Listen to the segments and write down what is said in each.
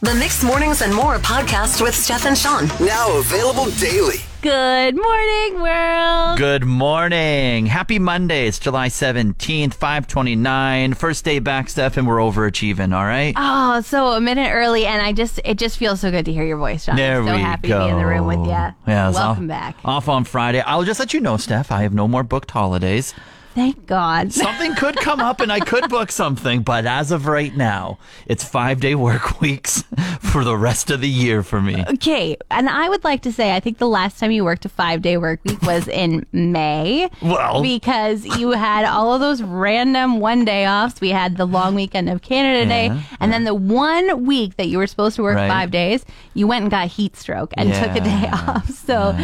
The Mix Mornings and More podcast with Steph and Sean. Now available daily. Good morning, world. Good morning. Happy Monday. It's July 17th, 529. First day back, Steph, and we're overachieving, all right? Oh, so a minute early, and I just it just feels so good to hear your voice, Sean. there I'm so we happy go. to be in the room with you. Yeah, Welcome off, back. Off on Friday. I'll just let you know, Steph, I have no more booked holidays. Thank God. Something could come up and I could book something, but as of right now, it's five day work weeks for the rest of the year for me. Okay, and I would like to say I think the last time you worked a five day work week was in May. Well- because you had all of those random one day offs. We had the long weekend of Canada Day, Yeah, and then the one week that you were supposed to work Right. five days, you went and got heat stroke and took a day off. So.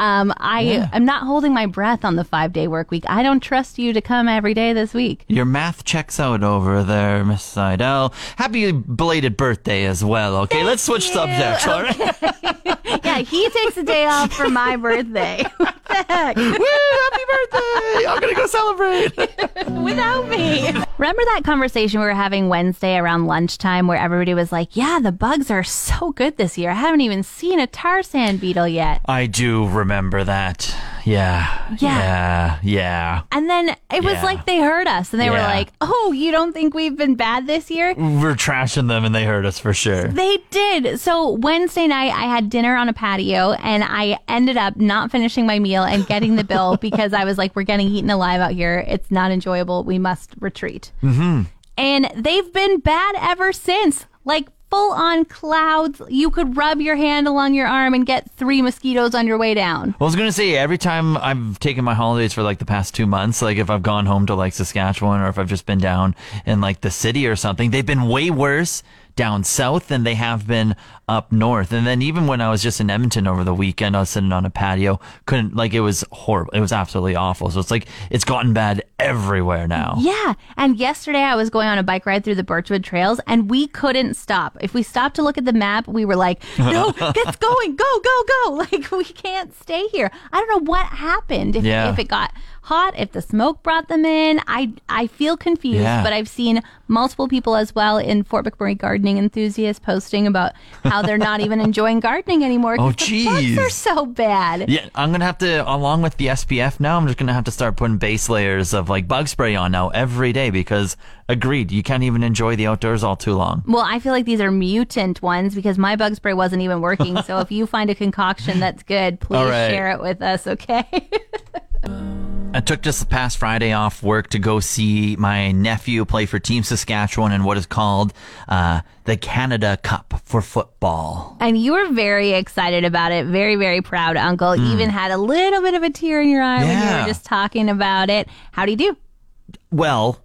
Um, I am not holding my breath on the five day work week. I don't trust you to come every day this week. Your math checks out over there, Miss Seidel. Happy belated birthday as well. Okay, let's switch you. subjects, all right? Yeah, he takes a day off for my birthday. What the heck? Woo, happy birthday! I'm gonna go celebrate. without me. Remember that conversation we were having Wednesday around lunchtime where everybody was like, Yeah, the bugs are so good this year. I haven't even seen a tar sand beetle yet. I do remember that. Yeah. Yeah. Yeah. Yeah. And then it was Yeah. like they heard us and they were like, Oh, you don't think we've been bad this year? We're trashing them and they heard us for sure. They did. So Wednesday night, I had dinner on a patio and I ended up not finishing my meal and getting the bill because I was like, we're getting eaten alive out here. It's not enjoyable. We must retreat. Mm-hmm. And they've been bad ever since. Like, Full on clouds. You could rub your hand along your arm and get three mosquitoes on your way down. Well, I was gonna say every time I've taken my holidays for like the past two months, like if I've gone home to like Saskatchewan or if I've just been down in like the city or something, they've been way worse down south than they have been up north. And then even when I was just in Edmonton over the weekend, I was sitting on a patio, couldn't like it was horrible. It was absolutely awful. So it's like it's gotten bad everywhere now. Yeah. And yesterday I was going on a bike ride through the Birchwood trails and we couldn't stop. If we stopped to look at the map, we were like, no, get going, go, go, go. Like we can't stay here. I don't know what happened. If, Yeah. if it got hot, if the smoke brought them in. I, I feel confused, Yeah. but I've seen multiple people as well in Fort McMurray gardening enthusiasts posting about how they're not even enjoying gardening anymore. Oh, the bugs are so bad. Yeah, I'm gonna have to, along with the SPF now, I'm just gonna have to start putting base layers of like bug spray on now every day because agreed, you can't even enjoy the outdoors all too long. Well, I feel like these are mutant ones because my bug spray wasn't even working. so if you find a concoction that's good, please right. share it with us, okay? I took just the past Friday off work to go see my nephew play for Team Saskatchewan in what is called uh, the Canada Cup for football. and you were very excited about it, very, very proud, Uncle. Even had a little bit of a tear in your eye when you. Were just talking about it. How do you do? Well,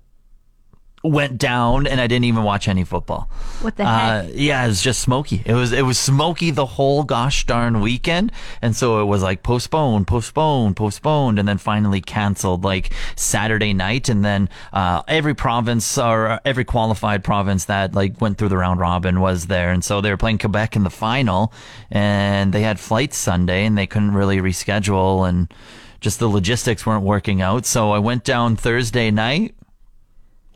went down and I didn't even watch any football. What the Uh, heck? yeah, it was just smoky. It was it was smoky the whole gosh darn weekend, and so it was like postponed, postponed, postponed, and then finally canceled like Saturday night, and then uh, every province or every qualified province that like went through the round robin was there, and so they were playing Quebec in the final, and they had flights Sunday, and they couldn't really reschedule, and just the logistics weren't working out. So I went down Thursday night.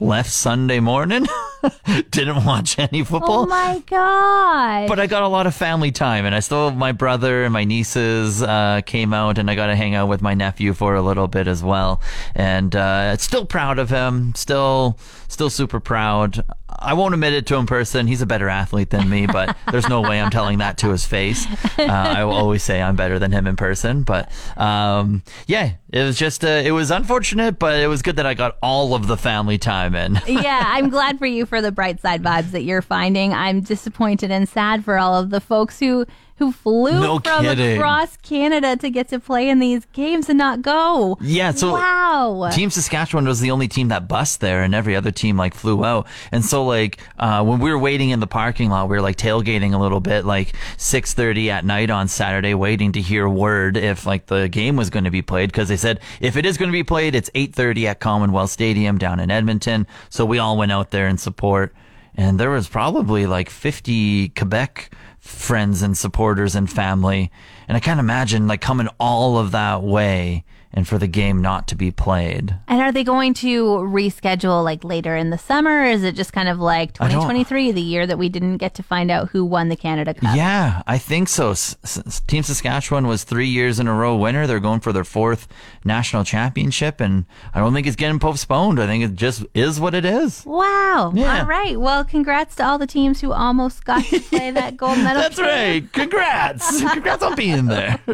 Left Sunday morning, didn't watch any football. Oh my God. But I got a lot of family time, and I still my brother and my nieces uh, came out, and I got to hang out with my nephew for a little bit as well. And uh, still proud of him, still still super proud. I won't admit it to him in person. He's a better athlete than me, but there's no way I'm telling that to his face. Uh, I will always say I'm better than him in person. But um, yeah, it was just uh, it was unfortunate, but it was good that I got all of the family time in. yeah, I'm glad for you for the bright side vibes that you're finding. I'm disappointed and sad for all of the folks who who flew No from kidding. across Canada to get to play in these games and not go. Yeah, so wow. Team Saskatchewan was the only team that bust there, and every other team like flew out. And so, like uh, when we were waiting in the parking lot, we were like tailgating a little bit, like six thirty at night on Saturday, waiting to hear word if like the game was going to be played. Because they said if it is going to be played, it's eight thirty at Commonwealth Stadium down in Edmonton. So we all went out there in support, and there was probably like fifty Quebec friends and supporters and family. And I can't imagine like coming all of that way and for the game not to be played. And are they going to reschedule like later in the summer? Or is it just kind of like 2023, the year that we didn't get to find out who won the Canada Cup? Yeah, I think so. S- S- Team Saskatchewan was three years in a row winner. They're going for their fourth national championship, and I don't think it's getting postponed. I think it just is what it is. Wow. Yeah. All right. Well, congrats to all the teams who almost got to play that gold medal. That's right. Congrats. Congrats on being there.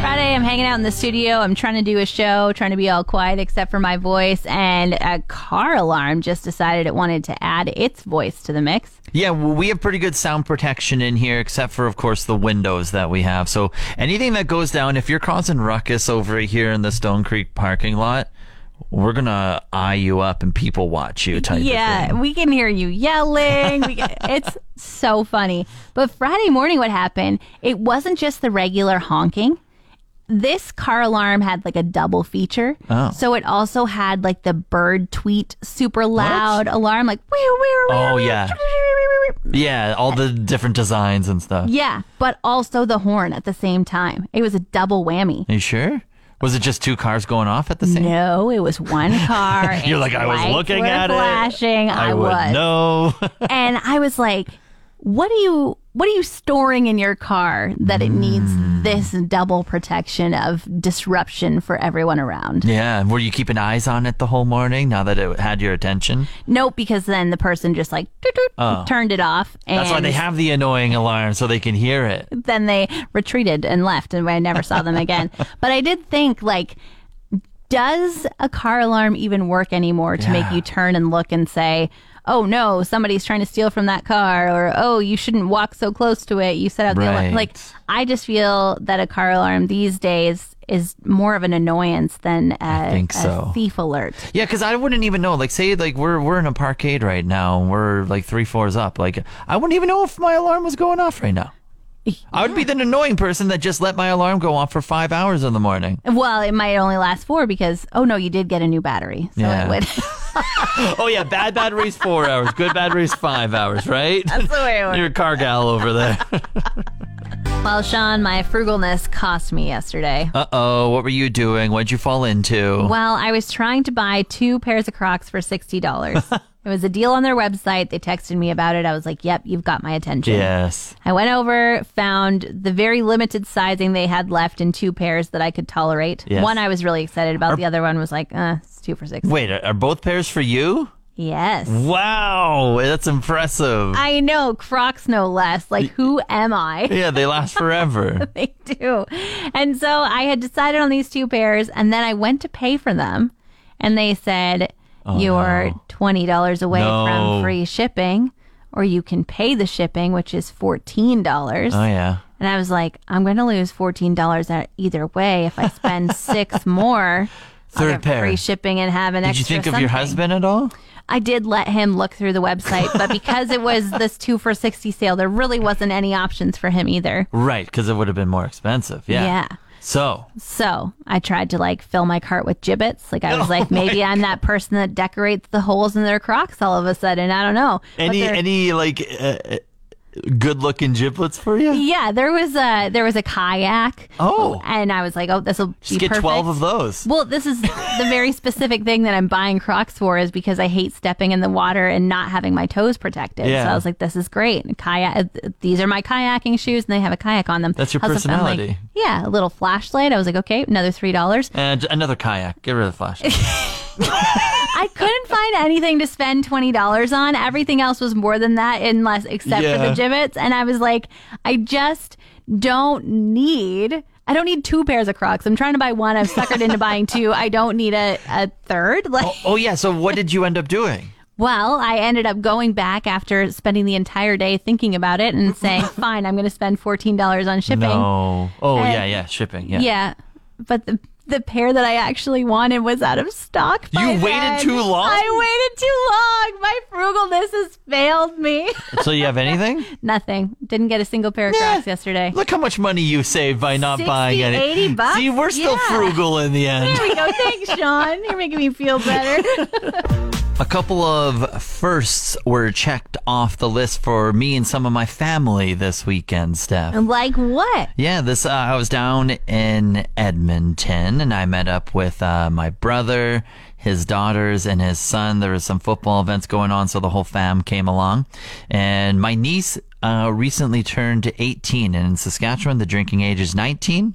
Friday, I'm hanging out in the studio. I'm trying to do a show, trying to be all quiet except for my voice. And a car alarm just decided it wanted to add its voice to the mix. Yeah, well, we have pretty good sound protection in here, except for, of course, the windows that we have. So anything that goes down, if you're causing ruckus over here in the Stone Creek parking lot, we're gonna eye you up and people watch you type Yeah, we can hear you yelling. We can, it's so funny. But Friday morning, what happened? It wasn't just the regular honking. This car alarm had like a double feature. Oh. So it also had like the bird tweet super loud alarm, like, "Wee, wee, wee, Oh, yeah. wee, wee, wee, wee." Yeah, all the different designs and stuff. yeah, but also the horn at the same time. It was a double whammy. Are you sure? Was it just two cars going off at the same? No, it was one car. You're like I was looking at flashing. it. I, would was. No, and I was like, "What are you? What are you storing in your car that it needs Hmm. this double protection of disruption for everyone around?" yeah, were you keeping eyes on it the whole morning? Now that it had your attention, Nope, because then the person just like Oh. turned it off, and that's why they have the annoying alarm so they can hear it. then they retreated and left, and I never saw them again. but I did think like. Does a car alarm even work anymore to make Yeah. you turn and look and say, "Oh no, somebody's trying to steal from that car," or "Oh, you shouldn't walk so close to it. You set out the alarm." Like, I just feel that a car alarm these days is more of an annoyance than a, think a thief alert. Yeah, because I wouldn't even know. Like, say, like we're we're in a parkade right now. We're like three floors up. Like, I wouldn't even know if my alarm was going off right now. I would be the annoying person that just let my alarm go off for five hours in the morning. Well, it might only last four because oh no, you did get a new battery, so Yeah. it would. Oh yeah, bad batteries four hours, good batteries five hours, right? That's the way it works. You're a car gal over there. Well, Sean, my frugalness cost me yesterday. Uh oh, what were you doing? What'd you fall into? Well, I was trying to buy two pairs of Crocs for sixty dollars. it was a deal on their website. They texted me about it. I was like, "Yep, you've got my attention." Yes. I went over, found the very limited sizing they had left in two pairs that I could tolerate. Yes. One I was really excited about. the other one was like, uh, it's two for six. Wait, are, both pairs for you? Yes. Wow, that's impressive. I know, Crocs no less. Like, who am I? yeah, they last forever. they do. And so I had decided on these two pairs, and then I went to pay for them, and they said, oh, You're $20 away Oh, No. from free shipping, or you can pay the shipping, which is $14. oh yeah. And I was like, I'm going to lose $14 either way. If I spend six more, Third pair. free shipping and have an extra. Did you think of your something. husband at all? I did let him look through the website, but because it was this two for 60 sale, there really wasn't any options for him either. Right, because it would have been more expensive. Yeah. Yeah. So, So I tried to like fill my cart with Jibbitz. Like I was Oh like, maybe I'm that person that decorates the holes in their Crocs all of a sudden. I don't know. But any any like uh, uh, good-looking Jibbitz for you? yeah, there was a there was a kayak. Oh. and I was like, oh, this will be Just get perfect. twelve of those. Well, this is the very specific thing that I'm buying Crocs for is because I hate stepping in the water and not having my toes protected. Yeah. So I was like, this is great. And Kayak, these are my kayaking shoes, and they have a kayak on them. That's your was like- personality. yeah, a little flashlight. I was like, okay, another three dollars. And another kayak. Get rid of the flash. I couldn't find anything to spend twenty dollars on. Everything else was more than that, unless except for the Jibbitz. And I was like, I just don't need. I don't need two pairs of Crocs. I'm trying to buy one. I've suckered into buying two. I don't need a, a third. Oh, like, oh yeah. So what did you end up doing? well, I ended up going back after spending the entire day thinking about it and saying, fine, I'm going to spend fourteen dollars on shipping. No. Oh And- yeah, yeah. Shipping. Yeah. Yeah, but the the pair that I actually wanted was out of stock. by You waited then. too long? I waited too long. My frugalness has failed me. So you have anything? Nothing. Didn't get a single pair of Crocs yesterday. Look how much money you saved by not 60, buying any. 80 bucks? See, we're still Yeah. frugal in the end. There we go. Thanks, Sean. You're making me feel better. A couple of firsts were checked off the list for me and some of my family this weekend, Steph. Like what? Yeah, this uh, I was down in Edmonton and I met up with uh, my brother, his daughters, and his son. There was some football events going on, so the whole fam came along. And my niece uh, recently turned 18, and in Saskatchewan, the drinking age is 19.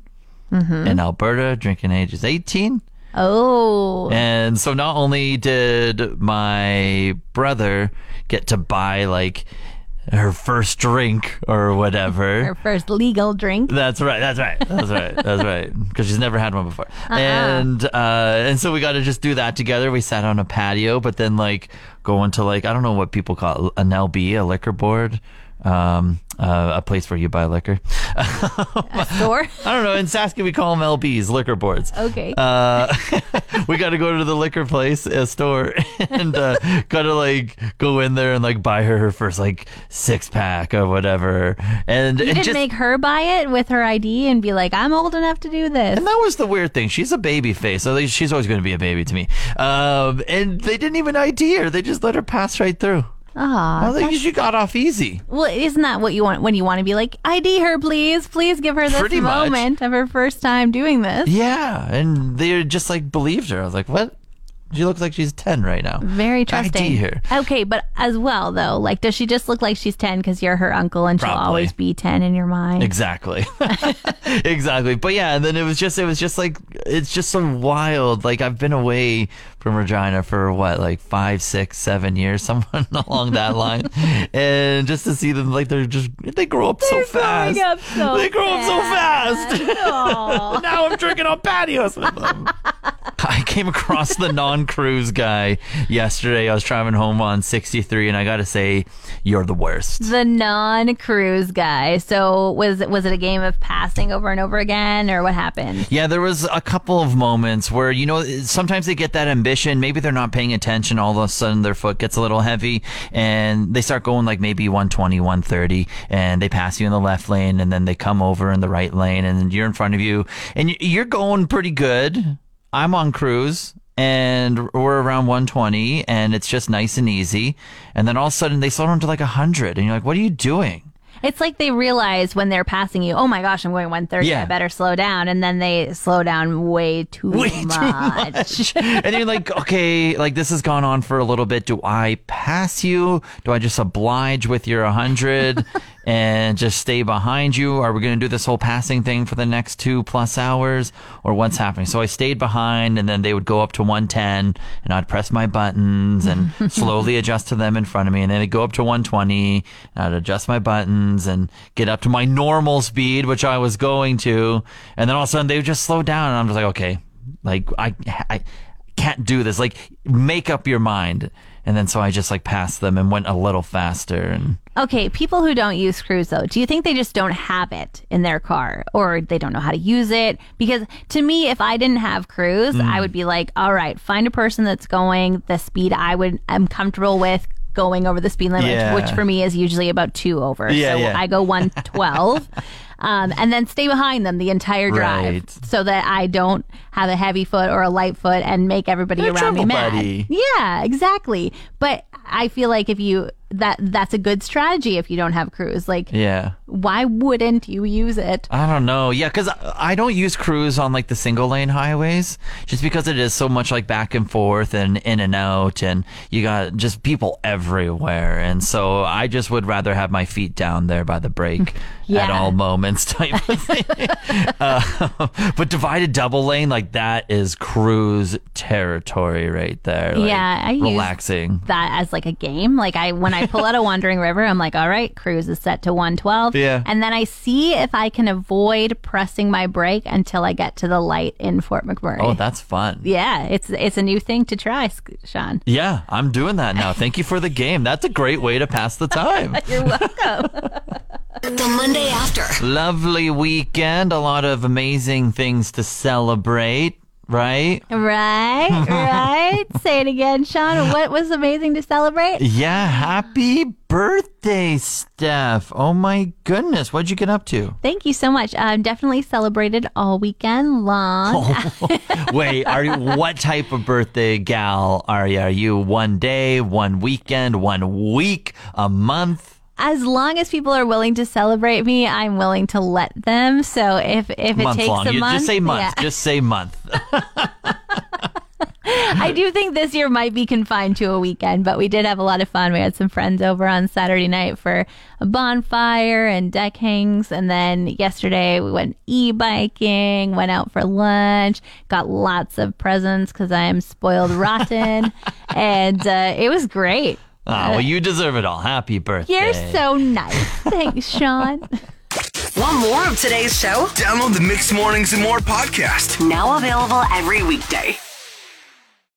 In Alberta, drinking age is 18. Oh. And so not only did my brother get to buy like her first drink or whatever. Her first legal drink. That's right. That's right. That's right. That's right. Because she's never had one before, and uh, and so we got to just do that together. We sat on a patio, but then like going to like I don't know what people call it, an LB, a liquor board, um, uh, a place where you buy liquor. A store. I don't know. In Saskatchewan, we call them LBs, liquor boards. Okay. Uh, we got to go to the liquor place, a store, and uh, got to like go in there and like buy her her first like six pack or whatever. And You didn't just make her buy it with her ID and be like, I'm old enough to do this. and that was the weird thing. She's a baby face, so she's always going to be a baby to me. Um, and they didn't even ID her; they just let her pass right through. Ah. I think she got off easy. Well, isn't that what you want when you want to be like, ID her, please? Please give her this Pretty much. moment of her first time doing this. Yeah, and they just like believed her. I was like, "What? She looks like she's ten right now." Very trusting. ID her. Okay, but as well though, like, does she just look like she's ten because you're her uncle and she'll always be ten in your mind? Exactly. exactly. But yeah, and then it was just it was just like it's just so wild. Like I've been away from Regina for what, like five, six, seven years, somewhere along that line. and just to see them like they're just they grow up They're so fast. up so they grow up so fast. Now I'm drinking on patios with them. I came across the non-cruise guy yesterday. I was driving home on 63, and I got to say, you're the worst. the non-cruise guy. So was it was it a game of passing over and over again, or what happened? Yeah, there was a couple of moments where, you know, sometimes they get that ambition. Maybe they're not paying attention. All of a sudden their foot gets a little heavy and they start going like maybe 120, 130 and they pass you in the left lane and then they come over in the right lane and you're in front of you and you're going pretty good. I'm on cruise and we're around 120 and it's just nice and easy. And then all of a sudden they slow down to like 100 and you're like, what are you doing? It's like they realize when they're passing you, oh my gosh, I'm going 130. Yeah. I better slow down, and then they slow down way too way too much. much. and you're like, okay, like this has gone on for a little bit. Do I pass you? Do I just oblige with your 100 and just stay behind you? Are we going to do this whole passing thing for the next two plus hours or what's happening? So I stayed behind and then they would go up to 110 and I'd press my buttons and slowly adjust to them in front of me. And then they'd go up to 120 and I'd adjust my buttons and get up to my normal speed, which I was going to. And then all of a sudden they would just slow down and I'm just like, okay, like I, I can't do this. Like make up your mind. And then so I just like passed them and went a little faster and Okay, people who don't use cruise though, do you think they just don't have it in their car or they don't know how to use it? Because to me, if I didn't have cruise, Mm. I would be like, all right, find a person that's going the speed I would am comfortable with going over the speed limit, Yeah. which for me is usually about two over. Yeah, so yeah. I go one twelve. Um, and then stay behind them the entire drive Right. so that I don't have a heavy foot or a light foot and make everybody You're around me mad. buddy. Yeah, exactly. But I feel like if you that that's a good strategy if you don't have cruise. Like yeah. why wouldn't you use it? I don't know. Yeah, because I don't use cruise on like the single lane highways just because it is so much like back and forth and in and out, and you got just people everywhere. And so I just would rather have my feet down there by the brake at all moments type of thing. uh, but divided double lane, like that is cruise territory right there. Like, Yeah, I use- relaxing. That as like a game. Like I when I pull out a wandering river, I'm like, all right, cruise is set to 112. Yeah. And then I see if I can avoid pressing my brake until I get to the light in Fort McMurray. Oh, that's fun. yeah, it's it's a new thing to try, Sean. Yeah, I'm doing that now. Thank you for the game. That's a great way to pass the time. You're welcome. The Monday after. Lovely weekend. A lot of amazing things to celebrate. Right? Right, right. Say it again, Sean. What was amazing to celebrate? Yeah, happy birthday, Steph. Oh my goodness. What'd you get up to? Thank you so much. Um, definitely celebrated all weekend long. Wait, are you what type of birthday gal are you? Are you one day, one weekend, one week, a month? As long as people are willing to celebrate me, I'm willing to let them. So if if it month takes long. a You month, just say month. yeah. Just say month. I do think this year might be confined to a weekend, but we did have a lot of fun. We had some friends over on Saturday night for a bonfire and deck hangs. And then yesterday we went e-biking, went out for lunch, got lots of presents because I am spoiled rotten. and uh, it was great. Ah, well, you deserve it all. Happy birthday. You're so nice. Thanks, Sean. Want more of today's show? Download the Mix Mornings and More podcast. Now available every weekday.